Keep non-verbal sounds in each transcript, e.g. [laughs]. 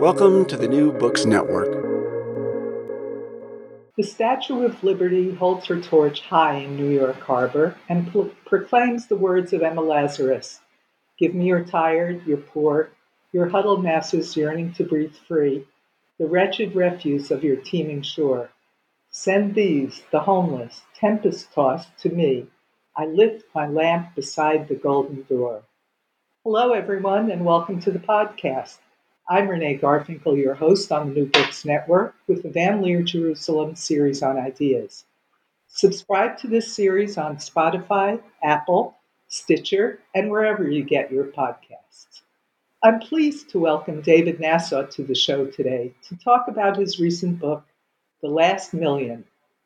Welcome to the New Books Network. The Statue of Liberty holds her torch high in New York Harbor and pro- proclaims the words of Emma Lazarus Give me your tired, your poor, your huddled masses yearning to breathe free, the wretched refuse of your teeming shore. Send these, the homeless, tempest tossed, to me. I lift my lamp beside the golden door. Hello, everyone, and welcome to the podcast. I'm Renee Garfinkel, your host on the New Books Network with the Van Leer Jerusalem series on ideas. Subscribe to this series on Spotify, Apple, Stitcher, and wherever you get your podcasts. I'm pleased to welcome David Nasaw to the show today to talk about his recent book, The Last Million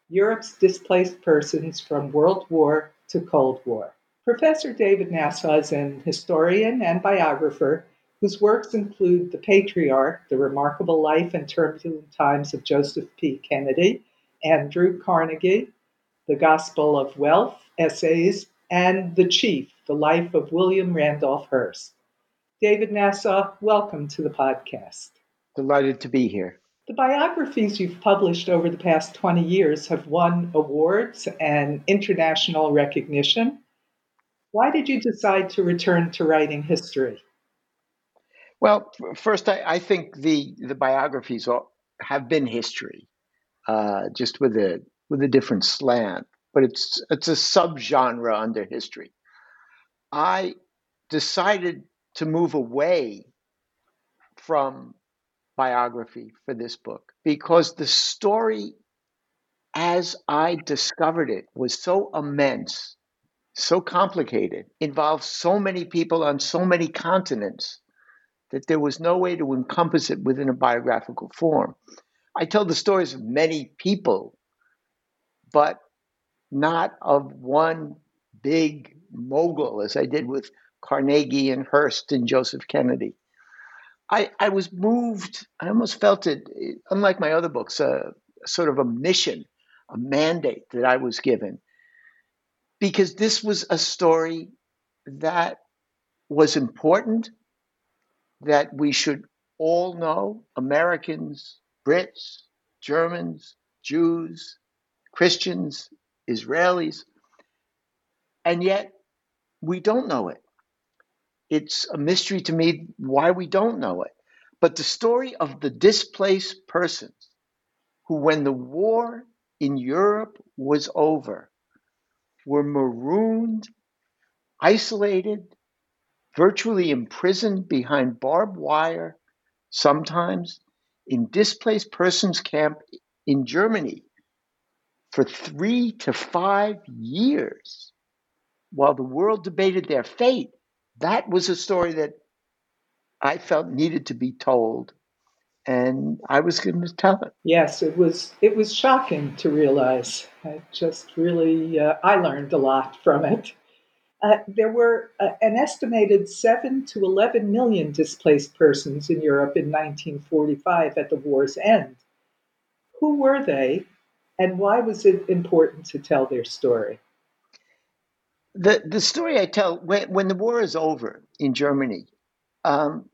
Europe's Displaced Persons from World War to Cold War. Professor David Nasaw is an historian and biographer whose works include The Patriarch, The Remarkable Life and Turbulent Times of Joseph P. Kennedy, Andrew Carnegie, The Gospel of Wealth, Essays, and The Chief, The Life of William Randolph Hearst. David Nasaw, welcome to the podcast. Delighted to be here. The biographies you've published over the past 20 years have won awards and international recognition. Why did you decide to return to writing history? Well, first, I, I think the the biographies are, have been history, uh, just with a with a different slant, but it's it's a subgenre under history. I decided to move away from biography for this book because the story, as I discovered it, was so immense, so complicated, involved so many people on so many continents that there was no way to encompass it within a biographical form. I tell the stories of many people, but not of one big mogul, as I did with Carnegie and Hearst and Joseph Kennedy. I, I was moved, I almost felt it, unlike my other books, a, a sort of a mission, a mandate that I was given, because this was a story that was important that we should all know Americans, Brits, Germans, Jews, Christians, Israelis, and yet we don't know it. It's a mystery to me why we don't know it. But the story of the displaced persons who, when the war in Europe was over, were marooned, isolated, virtually imprisoned behind barbed wire, sometimes in displaced persons camp in Germany for three to five years while the world debated their fate. That was a story that I felt needed to be told, and I was going to tell it. Yes, it was. It was shocking to realize. I just really, uh, I learned a lot from it. Uh, there were uh, an estimated 7 to 11 million displaced persons in Europe in 1945 at the war's end. Who were they, and why was it important to tell their story? The, the story I tell when, when the war is over in Germany, um,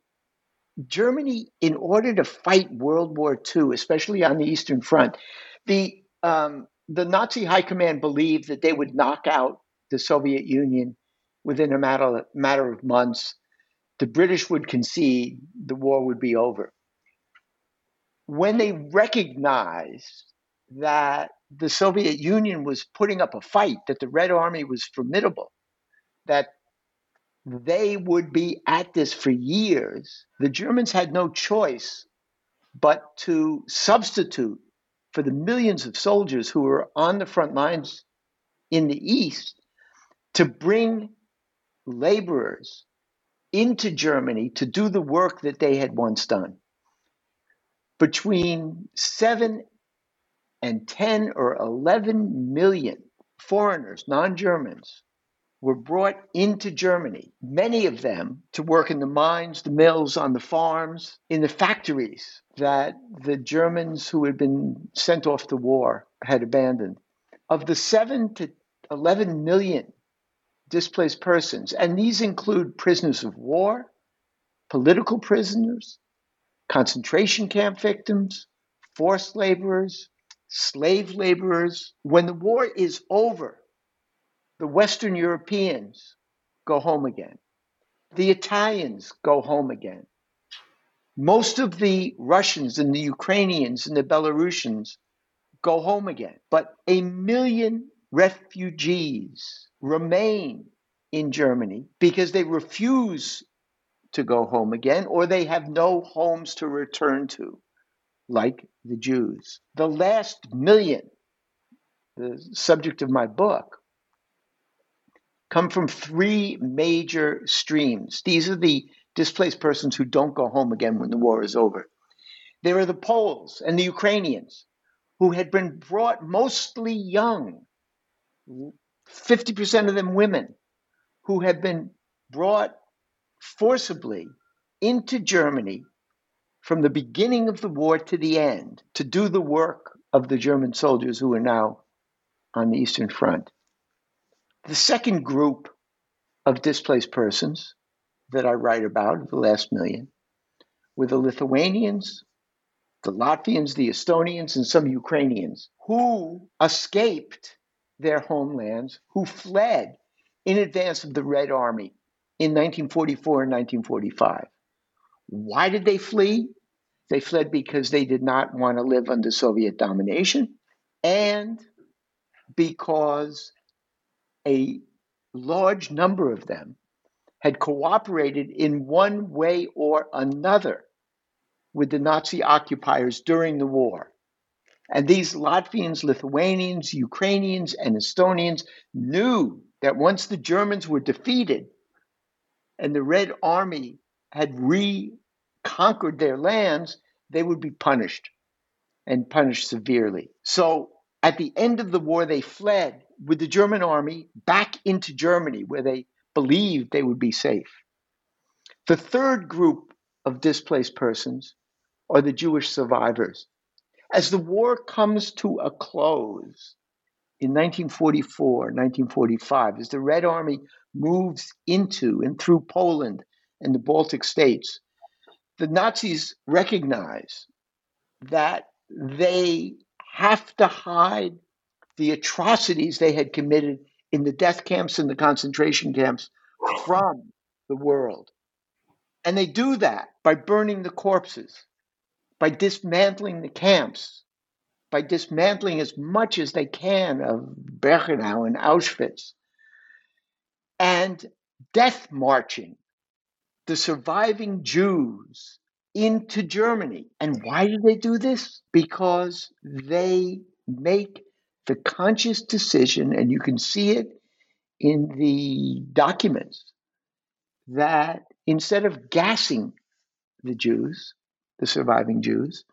Germany, in order to fight World War II, especially on the Eastern Front, the um, the Nazi high command believed that they would knock out the Soviet Union within a matter, matter of months. The British would concede, the war would be over. When they recognized that the Soviet Union was putting up a fight, that the Red Army was formidable, that they would be at this for years, the Germans had no choice but to substitute for the millions of soldiers who were on the front lines in the East to bring laborers into Germany to do the work that they had once done. between 7 and 10 or 11 million foreigners, non Germans, were brought into Germany, many of them to work in the mines, the mills, on the farms, in the factories that the Germans who had been sent off to war had abandoned. Of the 7 to 11 million displaced persons, and these include prisoners of war, political prisoners, concentration camp victims, forced laborers, slave laborers. When the war is over, the Western Europeans go home again. The Italians go home again. Most of the Russians and the Ukrainians and the Belarusians go home again. But a million refugees remain in Germany because they refuse to go home again or they have no homes to return to, like the Jews. The last million, the subject of my book, come from three major streams. These are the displaced persons who don't go home again when the war is over. There are the Poles and the Ukrainians who had been brought mostly young, 50% of them women, who had been brought forcibly into Germany from the beginning of the war to the end to do the work of the German soldiers who are now on the Eastern Front. The second group of displaced persons that I write about, the last million, were the Lithuanians, the Latvians, the Estonians, and some Ukrainians who escaped their homelands, who fled in advance of the Red Army in 1944 and 1945. Why did they flee? They fled because they did not want to live under Soviet domination and because a large number of them had cooperated in one way or another with the Nazi occupiers during the war. And these Latvians, Lithuanians, Ukrainians, and Estonians knew that once the Germans were defeated and the Red Army had reconquered their lands, they would be punished and punished severely. So at the end of the war, they fled with the German army back into Germany, where they believed they would be safe. The third group of displaced persons are the Jewish survivors. As the war comes to a close in 1944, 1945, as the Red Army moves into and through Poland and the Baltic states, the Nazis recognize that they have to hide the atrocities they had committed in the death camps and the concentration camps from the world. And they do that by burning the corpses, by dismantling the camps, by dismantling as much as they can of Birkenau and Auschwitz, and death marching the surviving Jews into Germany. And why do they do this? Because they make the conscious decision, and you can see it in the documents, that instead of gassing the Jews, the surviving Jews,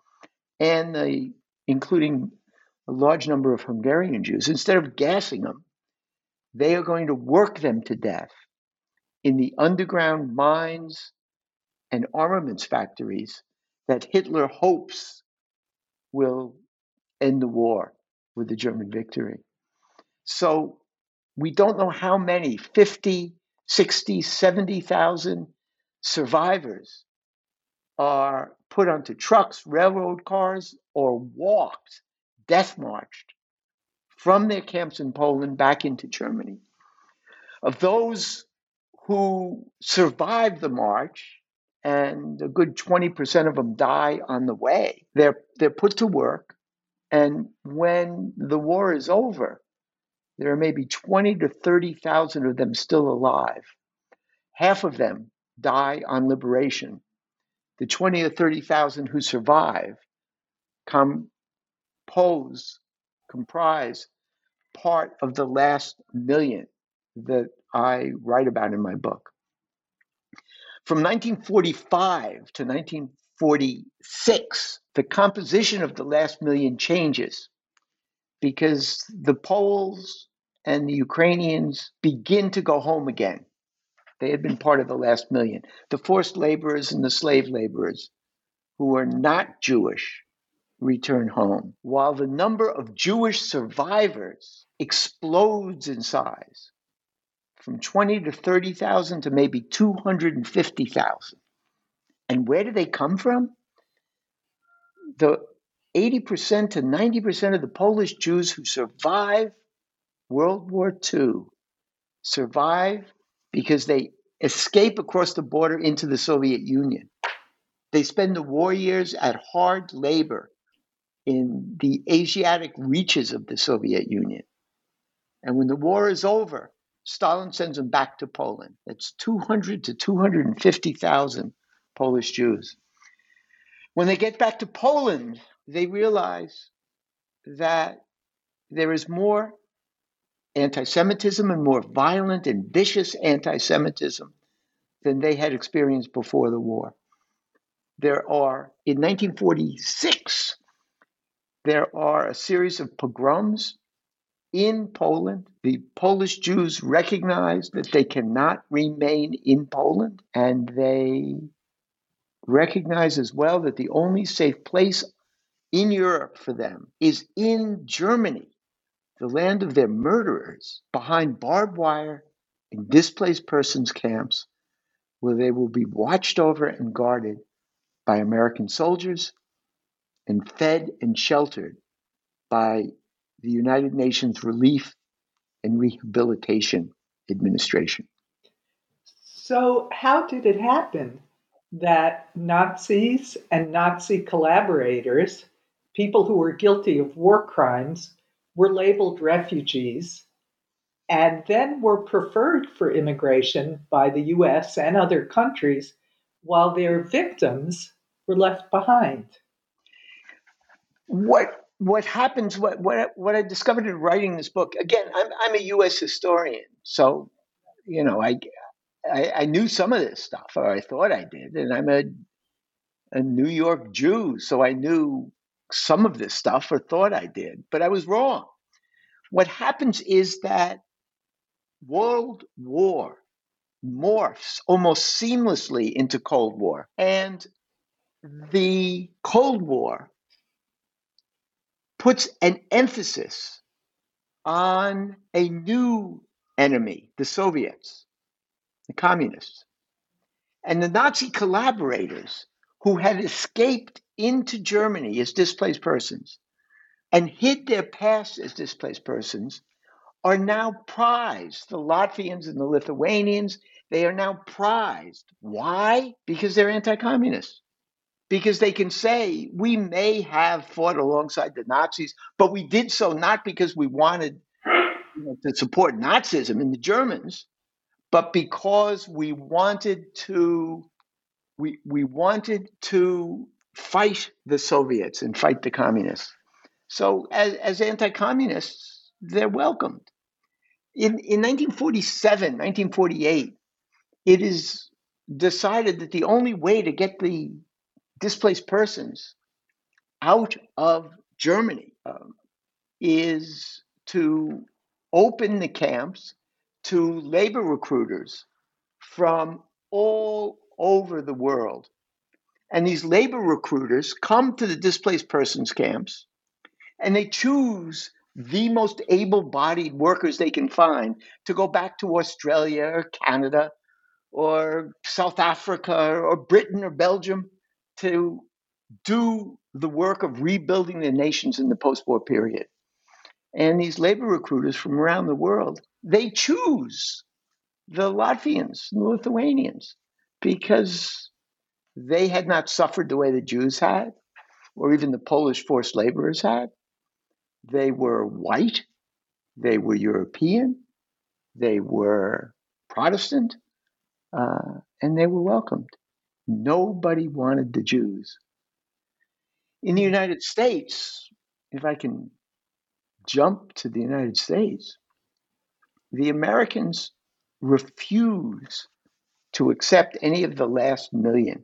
and the, including a large number of Hungarian Jews, instead of gassing them, they are going to work them to death in the underground mines and armaments factories that Hitler hopes will end the war with the German victory. So we don't know how many 50, 60, 70,000 survivors are put onto trucks, railroad cars, or walked, death marched from their camps in Poland back into Germany. Of those who survived the march, and a good 20% of them die on the way, they're, they're put to work and when the war is over, there are maybe 20 to 30,000 of them still alive. Half of them die on liberation. The 20 or 30,000 who survive compose, comprise part of the last million that I write about in my book. From 1945 to 1946, the composition of the last million changes because the Poles and the Ukrainians begin to go home again. They had been part of the last million. The forced laborers and the slave laborers who were not Jewish return home, while the number of Jewish survivors explodes in size from 20 to 30,000 to maybe 250,000. And where do they come from? The 80% to 90% of the Polish Jews who survive World War II survive because they escape across the border into the Soviet Union. They spend the war years at hard labor in the Asiatic reaches of the Soviet Union. And when the war is over, Stalin sends them back to Poland. That's 200 to 250,000 Polish Jews. When they get back to Poland, they realize that there is more anti Semitism and more violent and vicious anti Semitism than they had experienced before the war. There are, in 1946, there are a series of pogroms in Poland. The Polish Jews recognize that they cannot remain in Poland, and they recognize as well that the only safe place in Europe for them is in Germany, the land of their murderers, behind barbed wire in displaced persons camps, where they will be watched over and guarded by American soldiers and fed and sheltered by the United Nations Relief and Rehabilitation Administration. So, how did it happen that Nazis and Nazi collaborators, people who were guilty of war crimes, were labeled refugees and then were preferred for immigration by the US and other countries while their victims were left behind? What what happens what what what I discovered in writing this book again I'm I'm a US historian so you know I I, I knew some of this stuff or I thought I did and I'm a a New York Jew so I knew some of this stuff or thought I did but I was wrong what happens is that World War morphs almost seamlessly into Cold War and the Cold War puts an emphasis on a new enemy, the Soviets, the communists. And the Nazi collaborators who had escaped into Germany as displaced persons and hid their past as displaced persons are now prized. The Latvians and the Lithuanians, they are now prized. Why? Because they're anti communist. because they can say we may have fought alongside the Nazis, but we did so not because we wanted you know, to support Nazism in the Germans, but because we wanted to we we wanted to fight the Soviets and fight the communists. So as, as anti-communists, they're welcomed. In, in 1947, 1948, it is decided that the only way to get the displaced persons out of Germany um, is to open the camps to labor recruiters from all over the world. And these labor recruiters come to the displaced persons camps and they choose the most able bodied workers they can find to go back to Australia or Canada or South Africa or Britain or Belgium to do the work of rebuilding the nations in the post-war period. And these labor recruiters from around the world, they choose the Latvians the Lithuanians because they had not suffered the way the Jews had, or even the Polish forced laborers had. They were white, they were European, they were Protestant, uh, and they were welcomed. Nobody wanted the Jews. In the United States, if I can jump to the United States, the Americans refuse to accept any of the last million.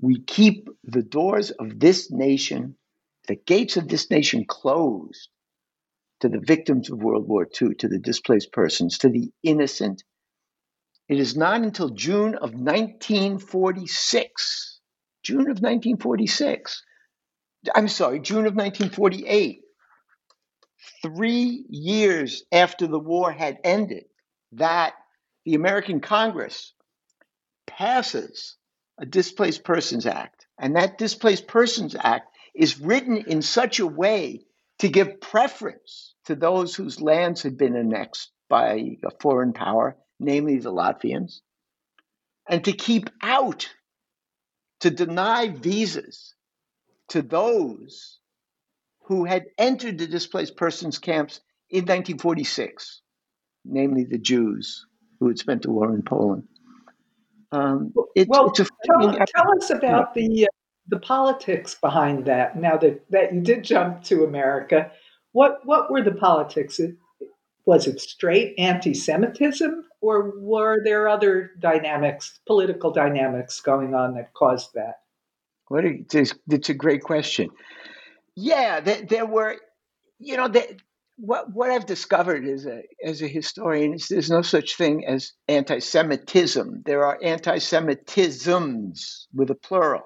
we keep the doors of this nation, the gates of this nation closed to the victims of World War II, to the displaced persons, to the innocent. It is not until June of 1946, June of 1946, I'm sorry, June of 1948, three years after the war had ended, that the American Congress passes a Displaced Persons Act. And that Displaced Persons Act is written in such a way to give preference to those whose lands had been annexed by a foreign power, namely the Latvians, and to keep out, to deny visas to those who had entered the displaced persons camps in 1946, namely the Jews who had spent the war in Poland. Um, it, well, tell, tell, us about the uh, the politics behind that. Now that, that you did jump to America, what what were the politics? Was it straight anti-Semitism, or were there other dynamics, political dynamics going on that caused that? What a, it's a great question. Yeah, there, there were, you know, there, what what I've discovered as a as a historian is there's no such thing as anti-Semitism. There are anti-Semitisms with a plural.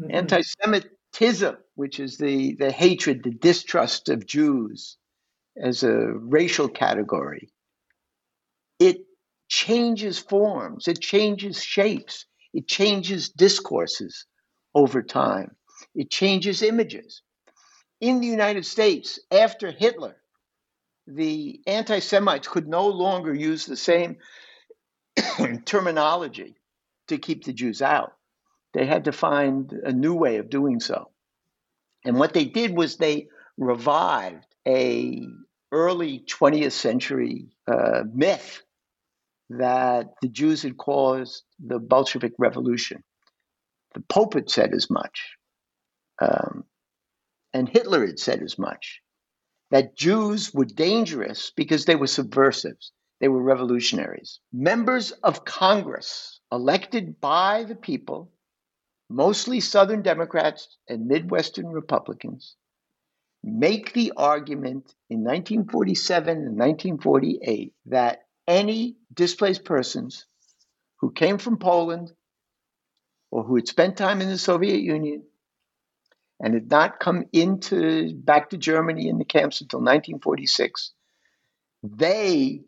Mm-hmm. Anti-Semitism, which is the the hatred, the distrust of Jews as a racial category, it changes forms, it changes shapes, it changes discourses over time, it changes images. In the United States, after Hitler, the anti Semites could no longer use the same [coughs] terminology to keep the Jews out. They had to find a new way of doing so. And what they did was they revived a early 20th century uh, myth that the Jews had caused the Bolshevik Revolution. The Pope had said as much, um, and Hitler had said as much that Jews were dangerous because they were subversives, they were revolutionaries. Members of Congress elected by the people, mostly Southern Democrats and Midwestern Republicans, make the argument in 1947 and 1948 that any displaced persons who came from Poland or who had spent time in the Soviet Union and had not come into back to Germany in the camps until 1946. They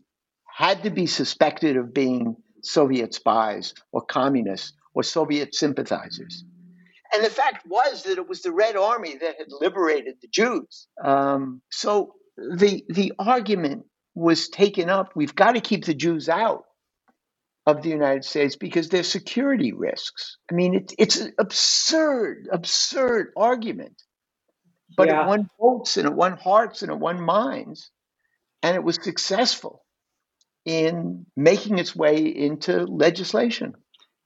had to be suspected of being Soviet spies or communists or Soviet sympathizers. And the fact was that it was the Red Army that had liberated the Jews. Um, so the the argument was taken up. We've got to keep the Jews out of the United States because there's security risks. I mean, it, it's an absurd, absurd argument. But yeah. it won votes and it won hearts and it won minds. And it was successful in making its way into legislation.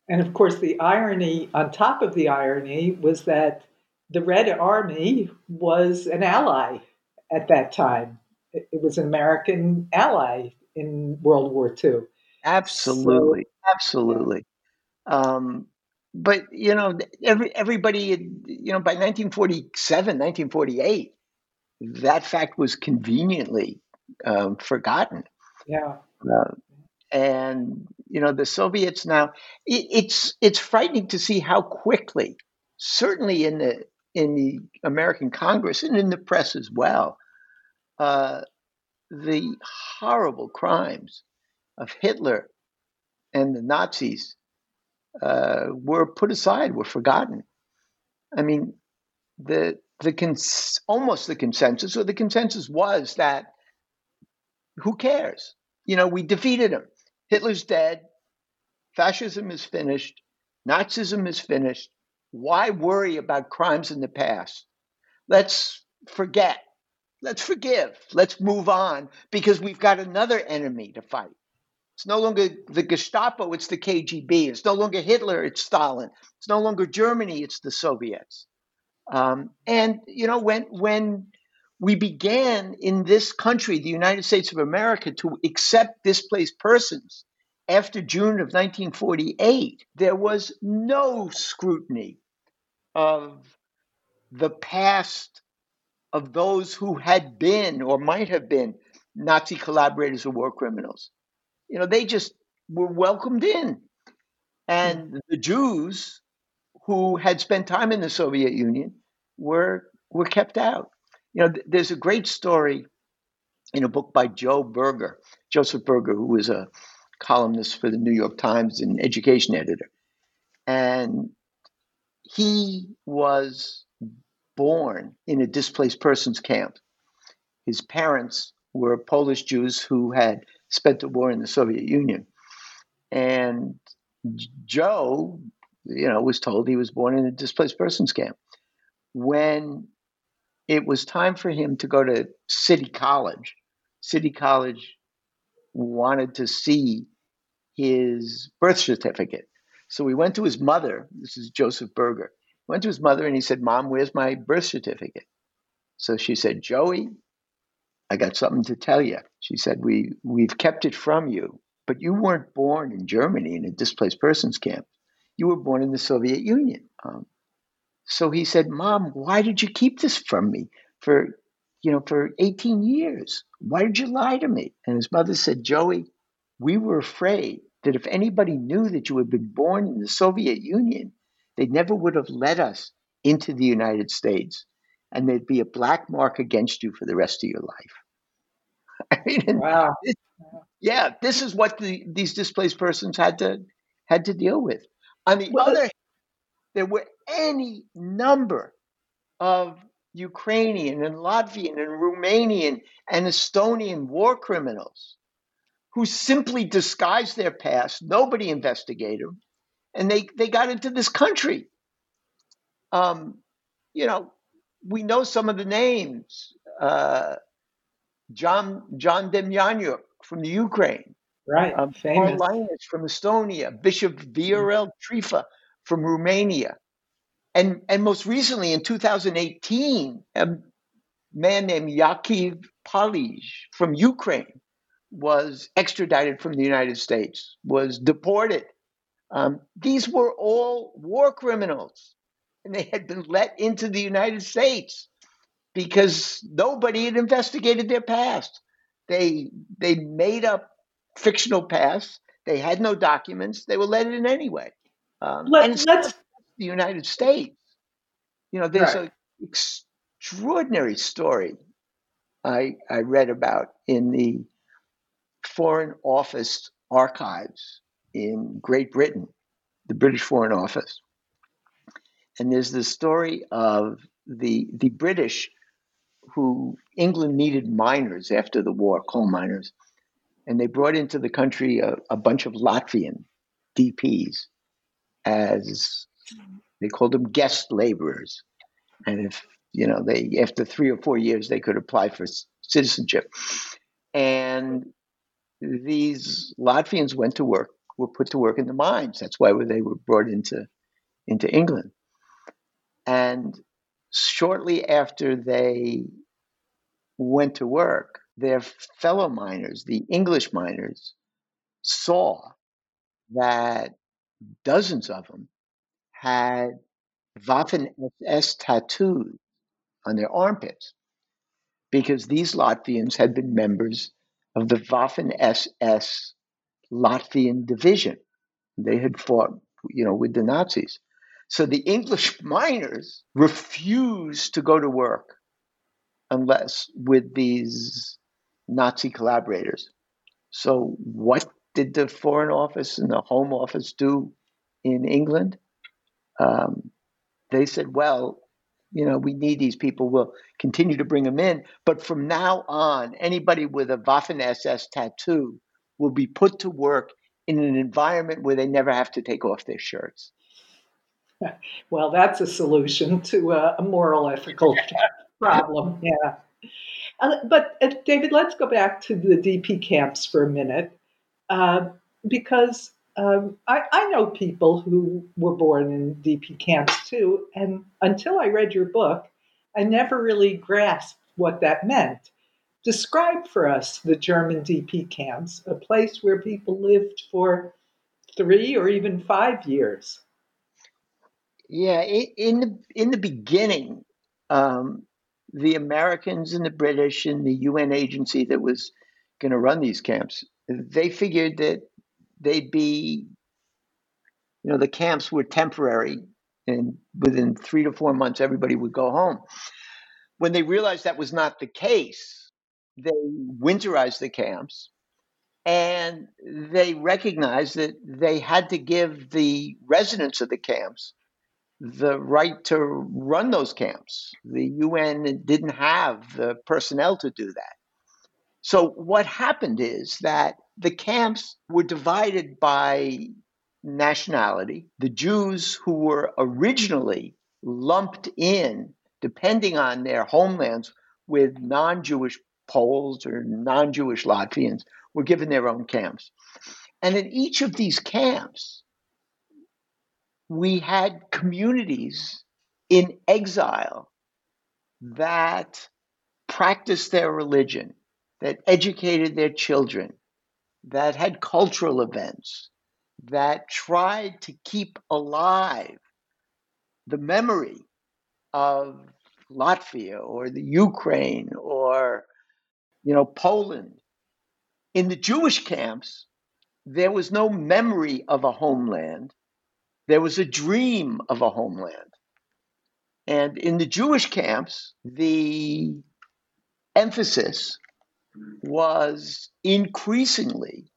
And of course, the irony on top of the irony was that the Red Army was an ally at that time. It was an American ally in World War II. Absolutely, so, absolutely. Um, but you know, every everybody, you know, by 1947, 1948, that fact was conveniently um, forgotten. Yeah. Uh, and you know, the Soviets now, it, it's it's frightening to see how quickly, certainly in the in the American Congress and in the press as well, uh, the horrible crimes of Hitler and the Nazis uh, were put aside, were forgotten. I mean, the the cons- almost the consensus, or the consensus was that who cares? You know, we defeated him. Hitler's dead. Fascism is finished. Nazism is finished. Why worry about crimes in the past? Let's forget. Let's forgive. Let's move on because we've got another enemy to fight. It's no longer the Gestapo, it's the KGB. It's no longer Hitler, it's Stalin. It's no longer Germany, it's the Soviets. Um, and, you know, when, when we began in this country, the United States of America, to accept displaced persons after June of 1948, there was no scrutiny of the past of those who had been or might have been Nazi collaborators or war criminals. You know, they just were welcomed in. And hmm. the Jews who had spent time in the Soviet Union were were kept out. You know, th- there's a great story in a book by Joe Berger, Joseph Berger, who was a columnist for the New York Times and education editor. And he was born in a displaced persons camp. His parents were Polish Jews who had spent the war in the Soviet Union. And Joe, you know, was told he was born in a displaced persons camp. When it was time for him to go to City College, City College wanted to see his birth certificate. So we went to his mother. This is Joseph Berger. Went to his mother and he said, Mom, where's my birth certificate? So she said, Joey, I got something to tell you. She said, we, We've kept it from you, but you weren't born in Germany in a displaced persons camp. You were born in the Soviet Union. Um, so he said, Mom, why did you keep this from me for, you know, for 18 years? Why did you lie to me? And his mother said, Joey, we were afraid that if anybody knew that you had been born in the Soviet Union, they never would have let us into the United States and there'd be a black mark against you for the rest of your life. [laughs] I mean, wow. This, yeah, this is what the, these displaced persons had to had to deal with. On the well, other, there were any number of Ukrainian and Latvian and Romanian and Estonian war criminals who simply disguised their past. Nobody investigated them, and they they got into this country. Um, you know, we know some of the names. Uh, John John Demjanjuk from the Ukraine, right? Um, Famous. Linnas from Estonia, Bishop Viorel Trifa from Romania, and and most recently in 2018, a man named Yakiv Palij from Ukraine was extradited from the United States, was deported. Um, these were all war criminals they had been let into the United States because nobody had investigated their past. They they made up fictional past. They had no documents. They were let in anyway. Um, Let, and let's the United States. You know, there's right. an extraordinary story I I read about in the Foreign Office archives in Great Britain, the British Foreign Office, and there's the story of the the British who England needed miners after the war, coal miners, and they brought into the country a, a bunch of Latvian DPs as they called them guest laborers, and if you know they after three or four years they could apply for citizenship, and these Latvians went to work, were put to work in the mines. That's why they were brought into into England. And shortly after they went to work, their fellow miners, the English miners, saw that dozens of them had Waffen SS tattoos on their armpits because these Latvians had been members of the Waffen SS Latvian division. They had fought, you know, with the Nazis. So the English miners refused to go to work unless with these Nazi collaborators. So what did the Foreign Office and the Home Office do in England? Um, they said, well, you know, we need these people. We'll continue to bring them in. But from now on, anybody with a Waffen SS tattoo will be put to work in an environment where they never have to take off their shirts. [laughs] well, that's a solution to a, a moral ethical [laughs] problem. Yeah. Uh, but uh, David, let's go back to the DP camps for a minute, uh, because um, I, I, know people who were born in DP camps too, and until I read your book, I never really grasped what that meant. Describe for us the German DP camps, a place where people lived for three or even five years. Yeah, in the in the beginning, um, the Americans and the British and the UN agency that was going to run these camps, they figured that they'd be, you know, the camps were temporary, and within three to four months, everybody would go home. When they realized that was not the case, they winterized the camps and they recognized that they had to give the residents of the camps the right to run those camps. The UN didn't have the personnel to do that. So, what happened is that the camps were divided by nationality. The Jews who were originally lumped in, depending on their homelands, with non Jewish Poles or non Jewish Latvians were given their own camps. And in each of these camps, we had communities in exile that practiced their religion, that educated their children, that had cultural events, that tried to keep alive the memory of Latvia or the Ukraine or you know Poland. In the Jewish camps, there was no memory of a homeland. There was a dream of a homeland. And in the Jewish camps, the emphasis was increasingly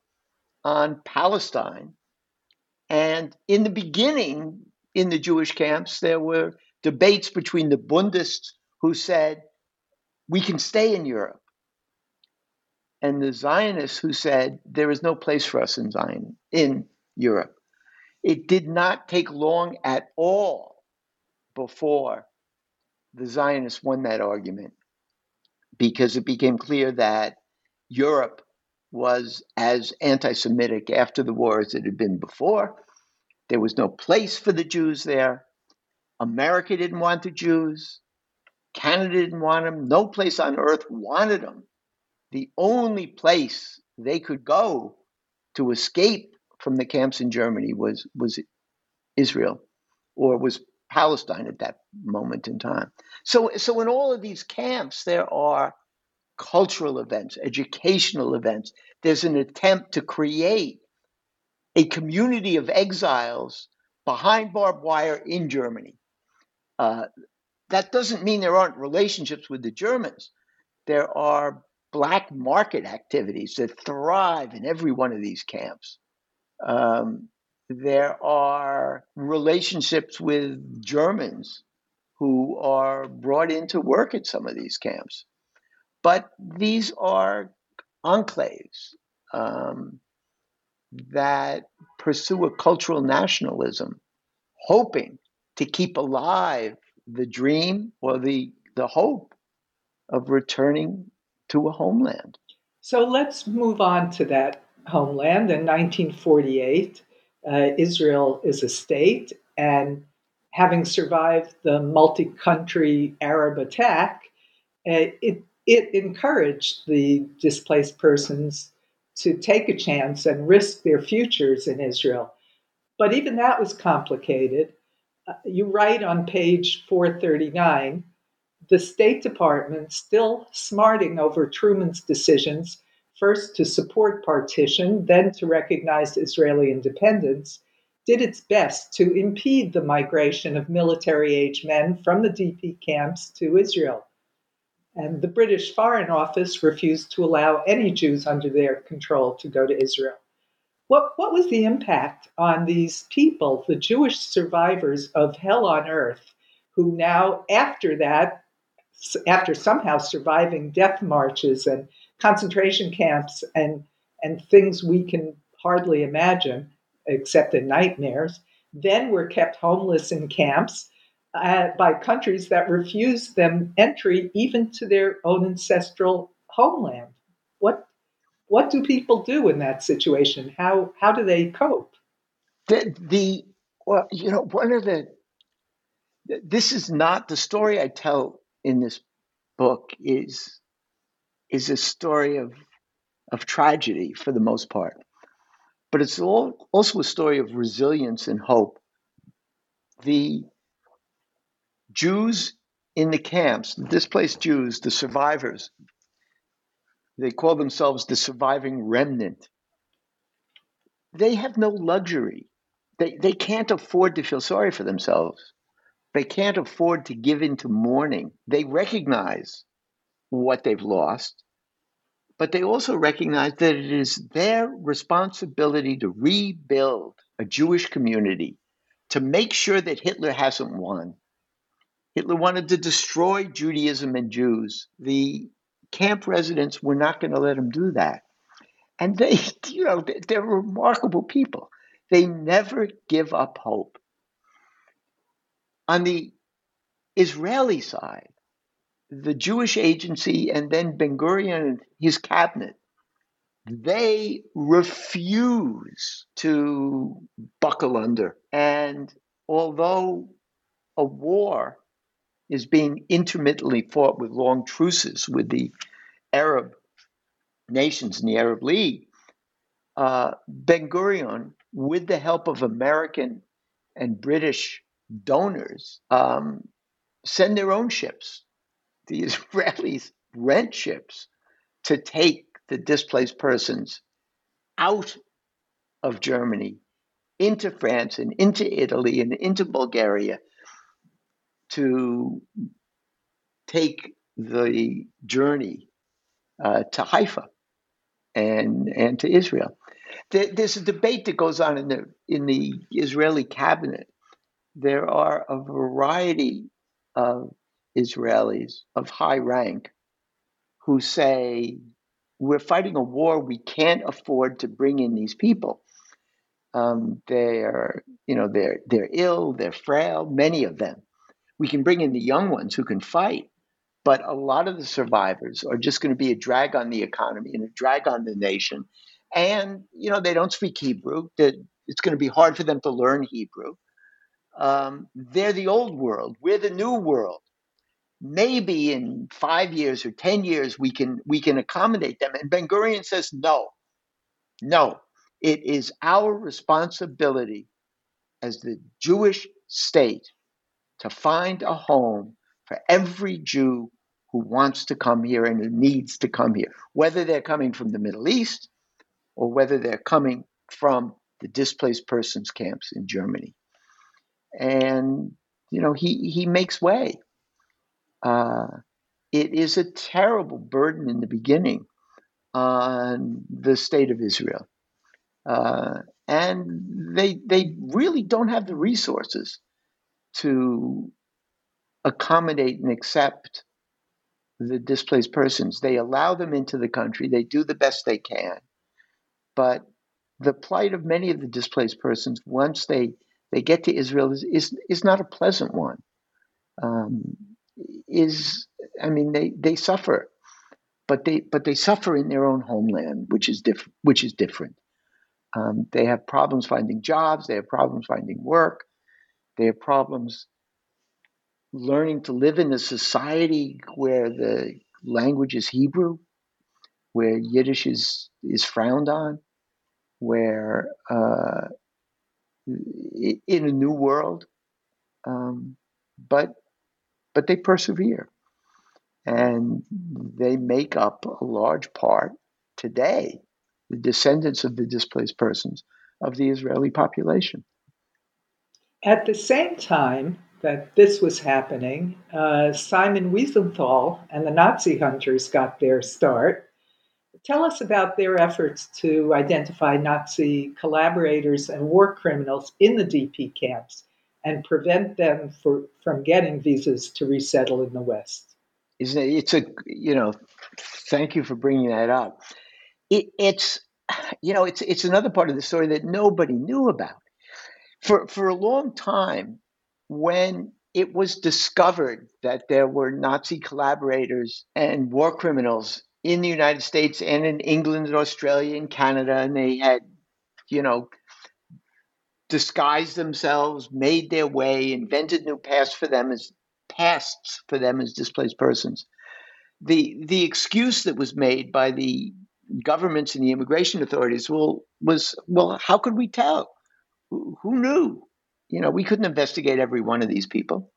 on Palestine. And in the beginning, in the Jewish camps, there were debates between the Bundists who said, we can stay in Europe, and the Zionists who said, there is no place for us in Zion, in Europe. It did not take long at all before the Zionists won that argument because it became clear that Europe was as anti Semitic after the war as it had been before. There was no place for the Jews there. America didn't want the Jews. Canada didn't want them. No place on earth wanted them. The only place they could go to escape from the camps in Germany was was Israel, or was Palestine at that moment in time. So, so in all of these camps, there are cultural events, educational events. There's an attempt to create a community of exiles behind barbed wire in Germany. Uh, that doesn't mean there aren't relationships with the Germans. There are black market activities that thrive in every one of these camps. Um, there are relationships with Germans who are brought in to work at some of these camps. But these are enclaves um, that pursue a cultural nationalism, hoping to keep alive the dream or the, the hope of returning to a homeland. So let's move on to that homeland. In 1948, uh, Israel is a state, and having survived the multi country Arab attack, uh, it, it encouraged the displaced persons to take a chance and risk their futures in Israel. But even that was complicated. Uh, you write on page 439 the State Department, still smarting over Truman's decisions, first to support partition, then to recognize Israeli independence, did its best to impede the migration of military age men from the DP camps to Israel. And the British Foreign Office refused to allow any Jews under their control to go to Israel. What, what was the impact on these people, the Jewish survivors of hell on earth, who now, after that, after somehow surviving death marches and concentration camps and and things we can hardly imagine except in nightmares. Then were kept homeless in camps uh, by countries that refused them entry even to their own ancestral homeland. What what do people do in that situation? How how do they cope? The, the well you know one of the this is not the story i tell in this book is is a story of of tragedy for the most part, but it's all, also a story of resilience and hope. The Jews in the camps, the displaced Jews, the survivors, they call themselves the surviving remnant. They have no luxury. They, they can't afford to feel sorry for themselves. They can't afford to give into mourning. They recognize what they've lost, but they also recognize that it is their responsibility to rebuild a Jewish community, to make sure that Hitler hasn't won. Hitler wanted to destroy Judaism and Jews. The camp residents were not going to let him do that. And they, [laughs] you know, they're remarkable people. They never give up hope. On the Israeli side, the Jewish agency and then Ben Gurion and his cabinet, they refuse to buckle under. And although a war is being intermittently fought with long truces with the Arab nations in the Arab League, uh, Ben Gurion, with the help of American and British donors, um, send their own ships the Israelis [laughs] rent ships to take the displaced persons out of Germany into France and into Italy and into Bulgaria to take the journey uh, to Haifa and and to Israel. There's a debate that goes on in the in the Israeli cabinet. There are a variety of Israelis of high rank who say, We're fighting a war, we can't afford to bring in these people. Um, they're, you know, they're, they're ill, they're frail, many of them. We can bring in the young ones who can fight, but a lot of the survivors are just going to be a drag on the economy and a drag on the nation. And, you know, they don't speak Hebrew. It's going to be hard for them to learn Hebrew. Um, they're the old world. We're the new world maybe in five years or 10 years we can we can accommodate them. And ben gurion says no. No. It is our responsibility as the jewish state to find a home for every jew who wants to come here and who needs to come here whether they're coming from the middle east or whether they're coming from the displaced persons camps in germany. And you know he he makes way uh, it is a terrible burden in the beginning on the state of Israel. Uh, and they, they really don't have the resources to accommodate and accept the displaced persons. They allow them into the country, they do the best they can. But the plight of many of the displaced persons, once they, they get to Israel, is, is, is not a pleasant one. Um, is I mean they they suffer, but they but they suffer in their own homeland, which is different. Which is different. Um, they have problems finding jobs. They have problems finding work. They have problems learning to live in a society where the language is Hebrew, where Yiddish is is frowned on, where uh, in a new world. Um, but but they persevere. And they make up a large part today, the descendants of the displaced persons of the Israeli population. At the same time that this was happening, uh, Simon Wiesenthal and the Nazi hunters got their start. Tell us about their efforts to identify Nazi collaborators and war criminals in the DP camps and prevent them for, from getting visas to resettle in the West. Isn't it? It's a you know, thank you for bringing that up. It, it's you know, it's it's another part of the story that nobody knew about. For for a long time, when it was discovered that there were Nazi collaborators and war criminals in the United States and in England and Australia and Canada, and they had, you know, disguised themselves, made their way, invented new pasts for them as pasts for them as displaced persons. the the excuse that was made by the governments and the immigration authorities well, was well how could we tell? Who, who knew? You know we couldn't investigate every one of these people.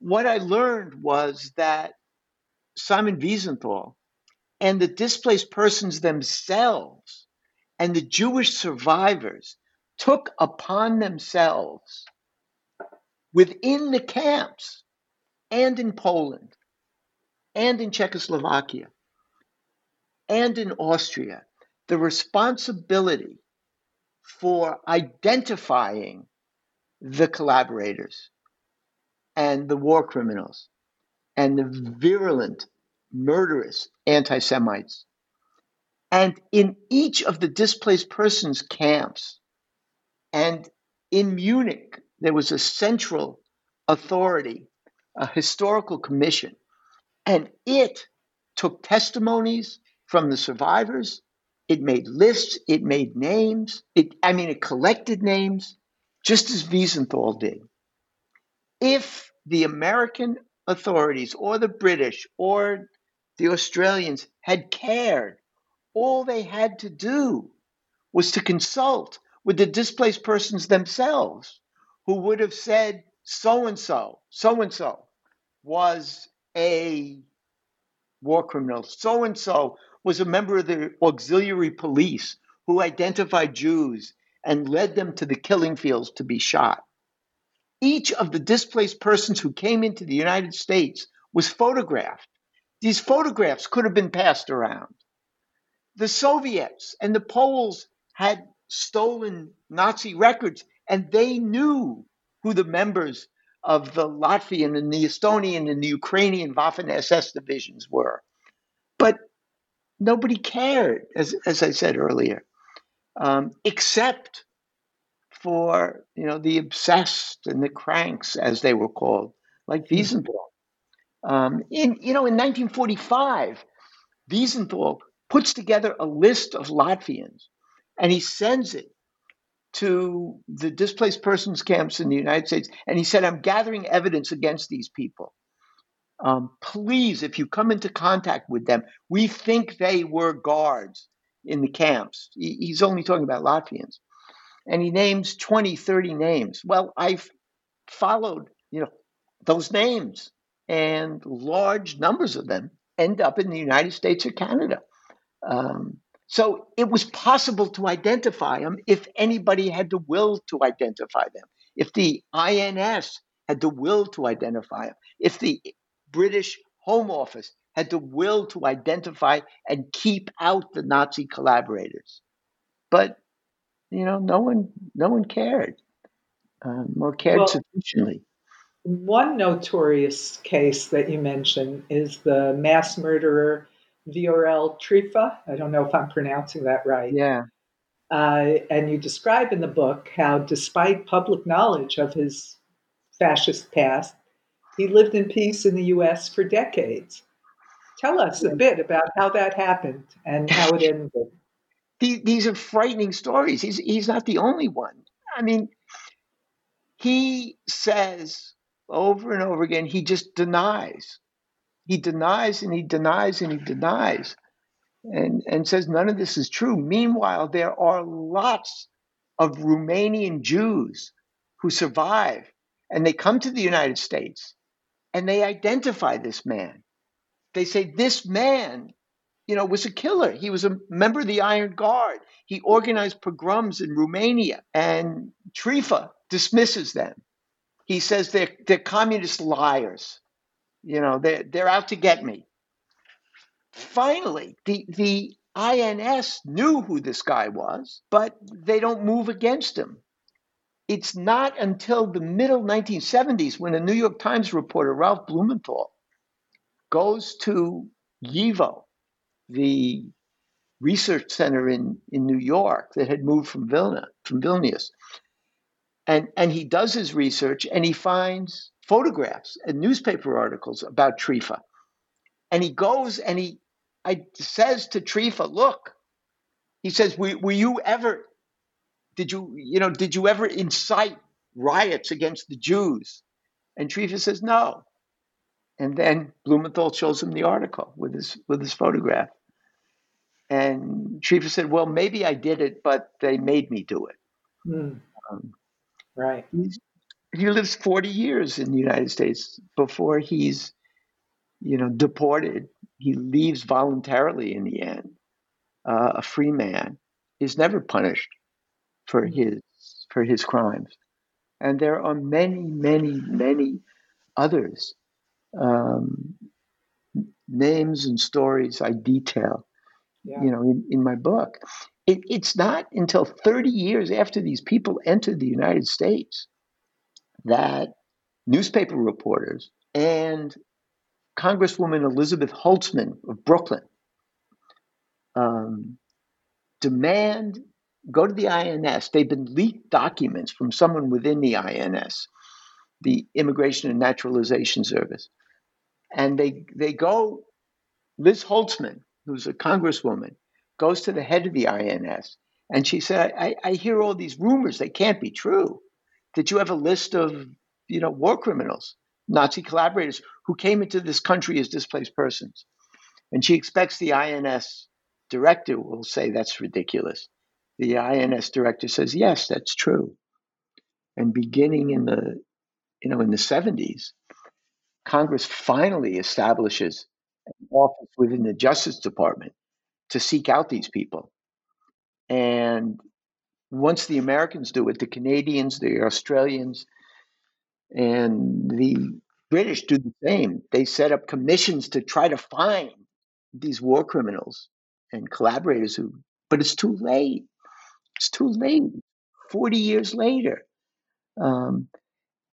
What i learned was that simon wiesenthal and the displaced persons themselves and the jewish survivors took upon themselves within the camps and in poland and in czechoslovakia and in Austria the responsibility for identifying the collaborators and the war criminals and the virulent, murderous anti Semites. And in each of the displaced persons camps and in Munich, there was a central authority, a historical commission, and it took testimonies from the survivors. It made lists, it made names. It, I mean, it collected names, just as Wiesenthal did. If the American authorities or the British or the Australians had cared, all they had to do was to consult with the displaced persons themselves, who would have said, so and so, so and so was a war criminal, so and so was a member of the auxiliary police who identified Jews and led them to the killing fields to be shot. Each of the displaced persons who came into the United States was photographed. These photographs could have been passed around. The Soviets and the Poles had stolen Nazi records, and they knew who the members of the Latvian and the Estonian and the Ukrainian Waffen SS divisions were. But nobody cared, as, as I said earlier, um, except for you know the obsessed and the cranks, as they were called, like hmm. Wiesenthal. Um, in you know in 1945, Wiesenthal puts together a list of Latvians, and he sends it to the displaced persons camps in the United States, and he said, "I'm gathering evidence against these people." Um, please, if you come into contact with them, we think they were guards in the camps. He, he's only talking about Latvians. And he names 20, 30 names. Well, I've followed, you know, those names, and large numbers of them end up in the United States or Canada. Um, so it was possible to identify them if anybody had the will to identify them. If the INS had the will to identify them, if the British Home Office had the will to identify and keep out the Nazi collaborators. But you know, no one, no one cared, um, or cared well, sufficiently. One notorious case that you mentioned is the mass murderer Viorel Trifa. I don't know if I'm pronouncing that right. Yeah. Uh, and you describe in the book how, despite public knowledge of his fascist past, he lived in peace in the U.S. for decades. Tell us a bit about how that happened and how it ended. These are frightening stories. He's, he's not the only one. I mean, he says over and over again, he just denies. He denies and he denies and he denies and, and says none of this is true. Meanwhile, there are lots of Romanian Jews who survive and they come to the United States and they identify this man. They say this man, you know, was a killer. He was a member of the Iron Guard. He organized pogroms in Romania, and Trifa dismisses them. He says they're they're communist liars. You know, they're they're out to get me. Finally, the the INS knew who this guy was, but they don't move against him it's not until the middle 1970s when a New York Times reporter, Ralph Blumenthal, goes to YIVO, the research center in, in New York that had moved from Vilna, from Vilnius. And, and he does his research and he finds photographs and newspaper articles about Trifa. And he goes and he I, says to Trifa, look, he says, were, were you ever did you, you know, did you ever incite riots against the Jews? And Trifa says, no. And then Blumenthal shows him the article with his with his photograph. And Trifa said, "Well, maybe I did it, but they made me do it." Mm. Um, right. He lives 40 years in the United States before he's, you know, deported. He leaves voluntarily in the end. Uh, a free man is never punished for hmm. his for his crimes, and there are many, many, many others um, names and stories I detail, yeah. you know, in, in my book. It, it's not until 30 years after these people entered the United States that newspaper reporters and Congresswoman Elizabeth Holtzman of Brooklyn um, demand go to the INS. They've been leaked documents from someone within the INS, the Immigration and Naturalization Service, and they they go. Liz Holtzman, who's a congresswoman, goes to the head of the INS, and she said, I, I hear all these rumors. They can't be true. Did you have a list of you know war criminals, Nazi collaborators who came into this country as displaced persons?" And she expects the INS director will say that's ridiculous. The INS director says, "Yes, that's true." And beginning in the you know in the 70s, Congress finally establishes an office within the Justice Department to seek out these people. And once the Americans do it, the Canadians, the Australians, and the British do the same. They set up commissions to try to find these war criminals and collaborators who, but it's too late. It's too late. 40 years later. Um,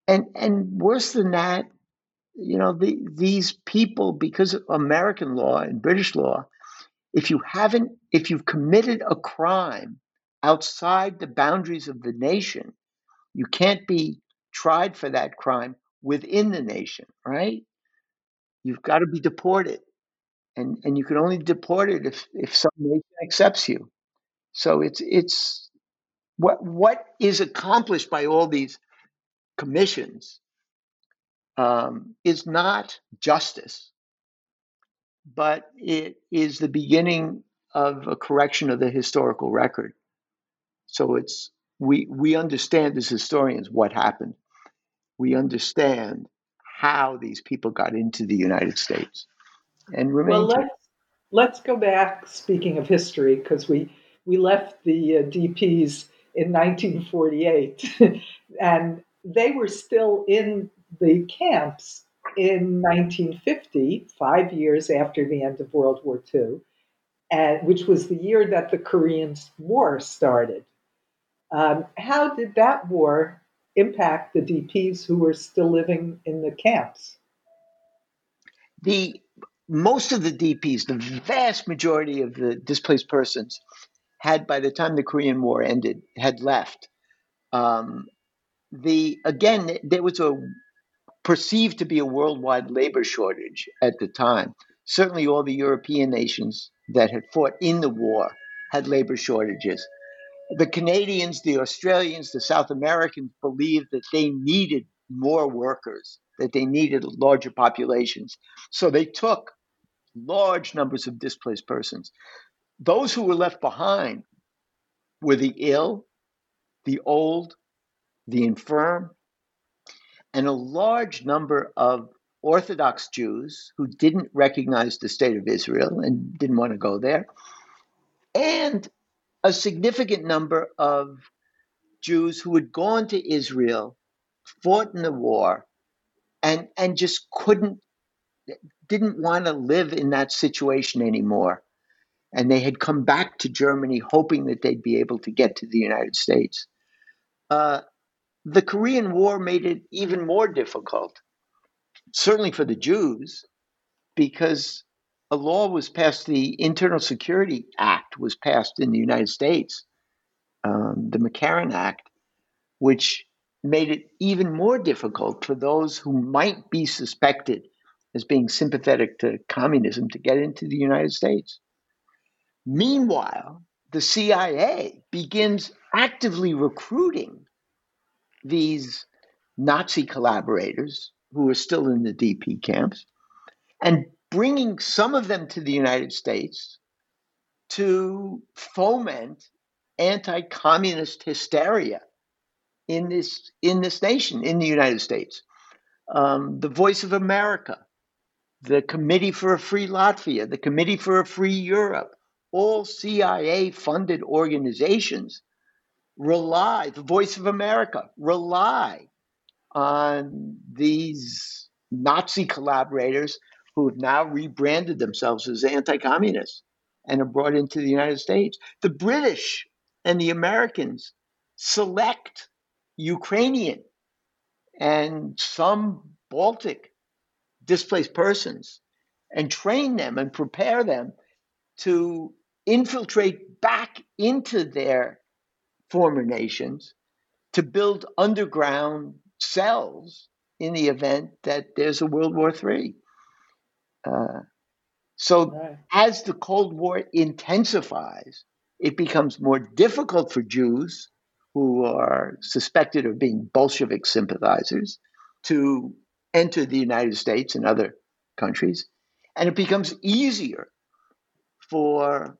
and, and worse than that, you know, the, these people, because of American law and British law, if you haven't, if you've committed a crime outside the boundaries of the nation, you can't be tried for that crime within the nation, right? You've got to be deported. And, and you can only deport it if, if some nation accepts you. So it's it's what what is accomplished by all these commissions um, is not justice, but it is the beginning of a correction of the historical record. So it's we we understand as historians what happened. We understand how these people got into the United States and remain. Well, let's let's go back. Speaking of history, because we we left the uh, DPs in 1948, [laughs] and they were still in the camps in 1950, five years after the end of World War II, and, which was the year that the Korean War started. Um, how did that war impact the DPs who were still living in the camps? The most of the DPs, the vast majority of the displaced persons, had by the time the Korean War ended, had left. Um, the again, there was a perceived to be a worldwide labor shortage at the time. Certainly, all the European nations that had fought in the war had labor shortages. The Canadians, the Australians, the South Americans believed that they needed more workers, that they needed larger populations. So they took large numbers of displaced persons. Those who were left behind were the ill, the old, the infirm, and a large number of Orthodox Jews who didn't recognize the state of Israel and didn't want to go there, and a significant number of Jews who had gone to Israel, fought in the war, and, and just couldn't, didn't want to live in that situation anymore. And they had come back to Germany hoping that they'd be able to get to the United States. Uh, the Korean War made it even more difficult, certainly for the Jews, because a law was passed, the Internal Security Act was passed in the United States, um, the McCarran Act, which made it even more difficult for those who might be suspected as being sympathetic to communism to get into the United States. Meanwhile, the CIA begins actively recruiting these Nazi collaborators who are still in the DP camps and bringing some of them to the United States to foment anti-communist hysteria in this in this nation in the United States. Um, the Voice of America, the Committee for a Free Latvia, the Committee for a Free Europe, all CIA-funded organizations rely. The Voice of America rely on these Nazi collaborators who have now rebranded themselves as anti-communists and are brought into the United States. The British and the Americans select Ukrainian and some Baltic displaced persons and train them and prepare them to infiltrate back into their former nations to build underground cells in the event that there's a World War III. Uh, so, right. as the Cold War intensifies, it becomes more difficult for Jews who are suspected of being Bolshevik sympathizers to enter the United States and other countries. And it becomes easier for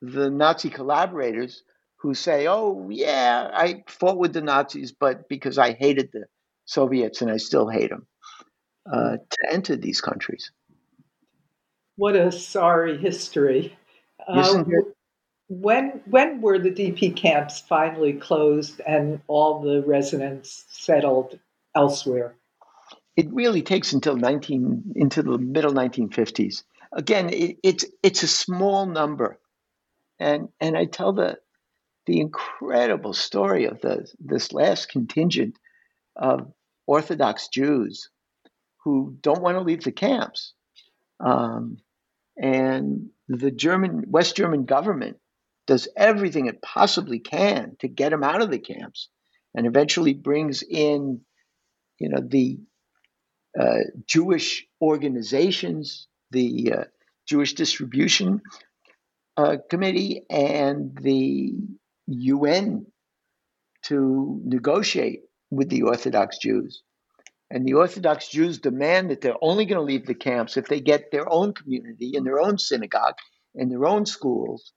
the Nazi collaborators who say, oh, yeah, I fought with the Nazis, but because I hated the Soviets and I still hate them, uh, to enter these countries. What a sorry history. Uh, when when were the DP camps finally closed and all the residents settled elsewhere? It really takes until 19 into the middle 1950s. Again, it, it's it's a small number, and and I tell the the incredible story of the this last contingent of Orthodox Jews who don't want to leave the camps, um, and the German West German government does everything it possibly can to get them out of the camps, and eventually brings in, you know, the uh, Jewish organizations, the uh, Jewish Distribution uh, Committee, and the UN to negotiate with the Orthodox Jews. And the Orthodox Jews demand that they're only going to leave the camps if they get their own community in their own synagogue, in their own schools,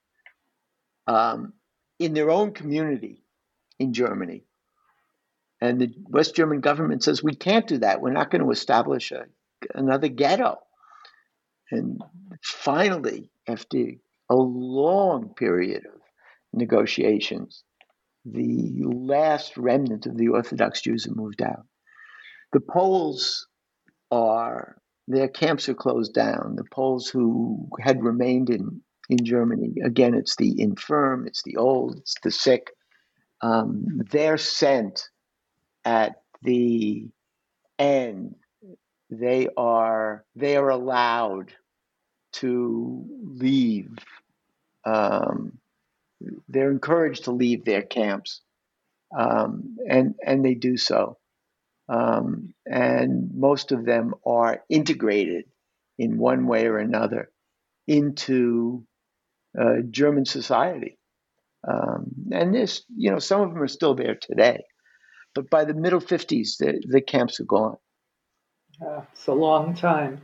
um, in their own community in Germany. And the West German government says, we can't do that. We're not going to establish a, another ghetto. And finally, after a long period of negotiations, the last remnant of the Orthodox Jews have moved out. The Poles are, their camps are closed down. The Poles who had remained in in Germany. Again, it's the infirm, it's the old, it's the sick. Um, they're sent at the end. They are they are allowed to leave. Um, they're encouraged to leave their camps, um, and and they do so. Um, and most of them are integrated in one way or another into uh, German society. Um, and this, you know, some of them are still there today. But by the middle 50s, the, the camps are gone. Uh, it's a long time.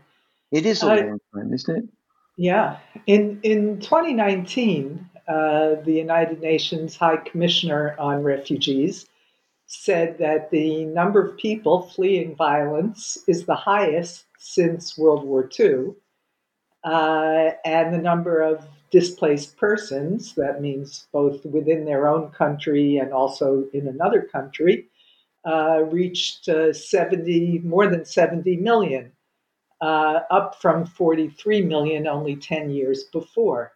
It is a long time, isn't it? Yeah. In, in 2019, uh, the United Nations High Commissioner on Refugees said that the number of people fleeing violence is the highest since World War II, uh, and the number of displaced persons, that means both within their own country and also in another country, uh, reached uh, 70, more than 70 million, uh, up from 43 million only 10 years before.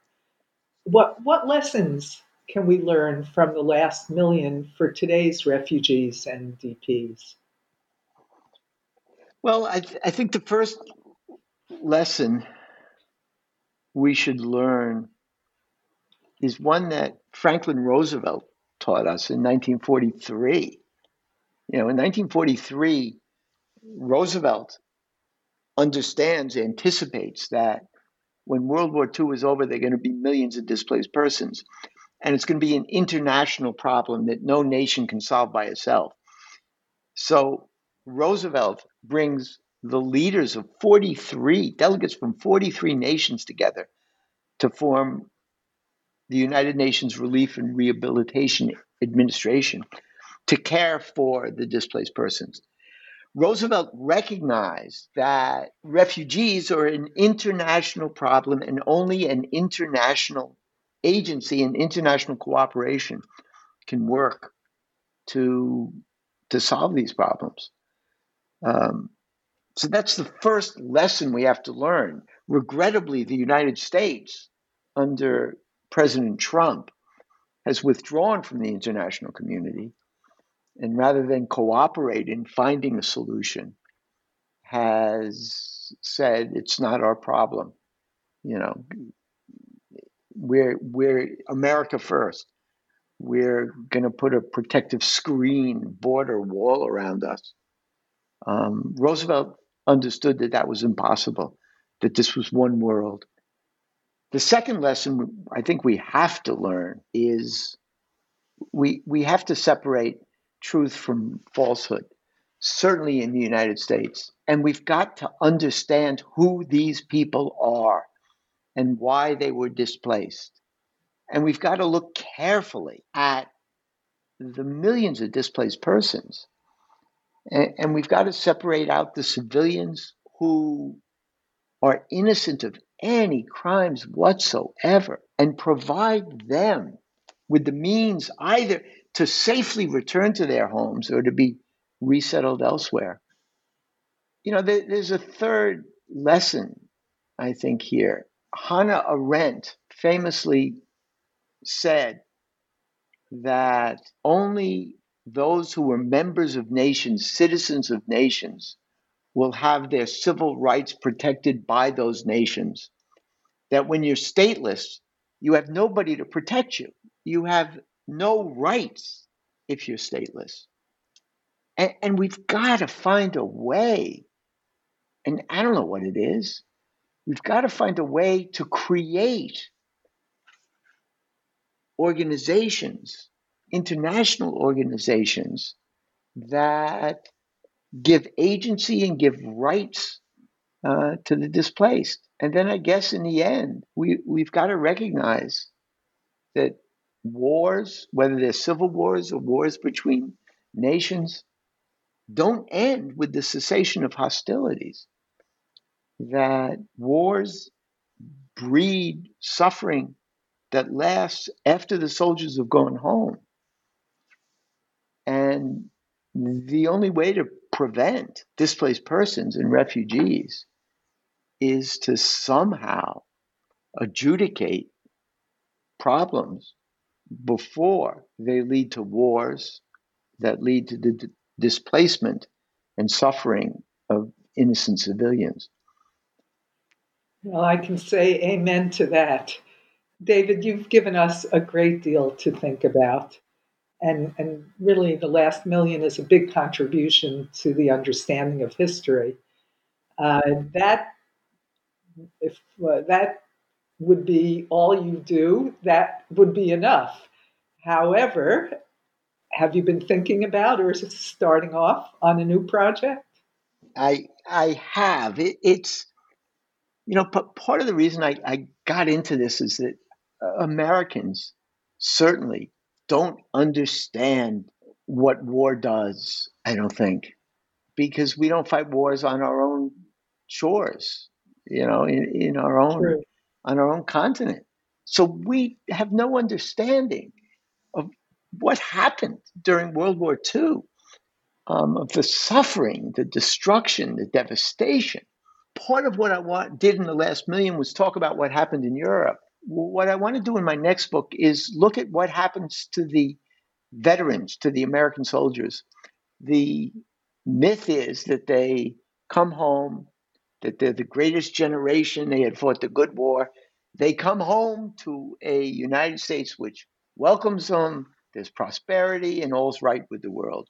What, what lessons can we learn from the last million for today's refugees and DPs? Well, I, th- I think the first lesson we should learn is one that Franklin Roosevelt taught us in 1943. You know, in 1943, Roosevelt understands, anticipates that when World War II is over, there are going to be millions of displaced persons. And it's going to be an international problem that no nation can solve by itself. So Roosevelt brings the leaders of 43 delegates from 43 nations together to form the United Nations Relief and Rehabilitation Administration to care for the displaced persons. Roosevelt recognized that refugees are an international problem and only an international agency and international cooperation can work to to solve these problems. Um, so that's the first lesson we have to learn. Regrettably, the United States, under President Trump, has withdrawn from the international community. And rather than cooperate in finding a solution, has said it's not our problem. You know, we're, we're America first. We're going to put a protective screen, border, wall around us. Um, Roosevelt understood that that was impossible, that this was one world. The second lesson I think we have to learn is we, we have to separate truth from falsehood, certainly in the United States. And we've got to understand who these people are and why they were displaced. And we've got to look carefully at the millions of displaced persons and, we've got to separate out the civilians who are innocent of any crimes whatsoever and provide them with the means either to safely return to their homes or to be resettled elsewhere. You know, there, there's a third lesson, I think, here. Hannah Arendt famously said that only those who were members of nations, citizens of nations, will have their civil rights protected by those nations. That when you're stateless, you have nobody to protect you. You have no rights if you're stateless. And, and we've got to find a way, and I don't know what it is, we've got to find a way to create organizations international organizations that give agency and give rights uh, to the displaced. And then I guess in the end, we, we've got to recognize that wars, whether they're civil wars or wars between nations, don't end with the cessation of hostilities. That wars breed suffering that lasts after the soldiers have gone home. And the only way to prevent displaced persons and refugees is to somehow adjudicate problems before they lead to wars that lead to the d- displacement and suffering of innocent civilians. Well, I can say amen to that. David, you've given us a great deal to think about and and really the last million is a big contribution to the understanding of history. Uh, that if uh, that would be all you do, that would be enough. However, have you been thinking about or is it starting off on a new project? I I have. It, it's you know, but part of the reason I, I got into this is that uh, Americans certainly don't understand what war does, I don't think, because we don't fight wars on our own shores, you know, in, in our own True. on our own continent. So we have no understanding of what happened during World War II, um, of the suffering, the destruction, the devastation. Part of what I want, did in the last million was talk about what happened in Europe what I want to do in my next book is look at what happens to the veterans, to the American soldiers. The myth is that they come home, that they're the greatest generation, they had fought the good war. They come home to a United States which welcomes them, there's prosperity, and all's right with the world.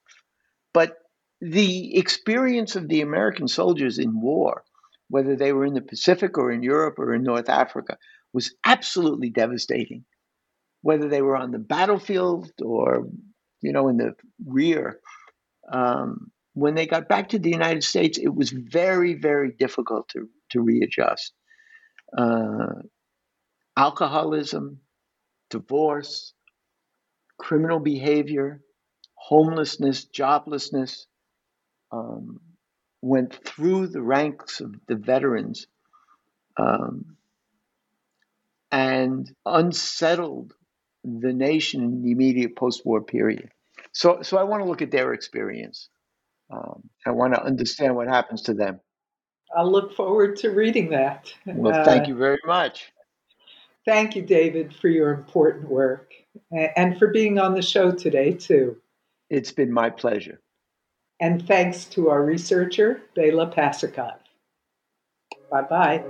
But the experience of the American soldiers in war, whether they were in the Pacific or in Europe or in North Africa, was absolutely devastating. Whether they were on the battlefield or, you know, in the rear, um, when they got back to the United States, it was very, very difficult to, to readjust. Uh, alcoholism, divorce, criminal behavior, homelessness, joblessness, um, went through the ranks of the veterans um, and unsettled the nation in the immediate post-war period. So, so I want to look at their experience. Um, I want to understand what happens to them. I'll look forward to reading that. Well, thank uh, you very much. Thank you, David, for your important work and for being on the show today, too. It's been my pleasure. And thanks to our researcher, Bela Pasikov. Bye bye.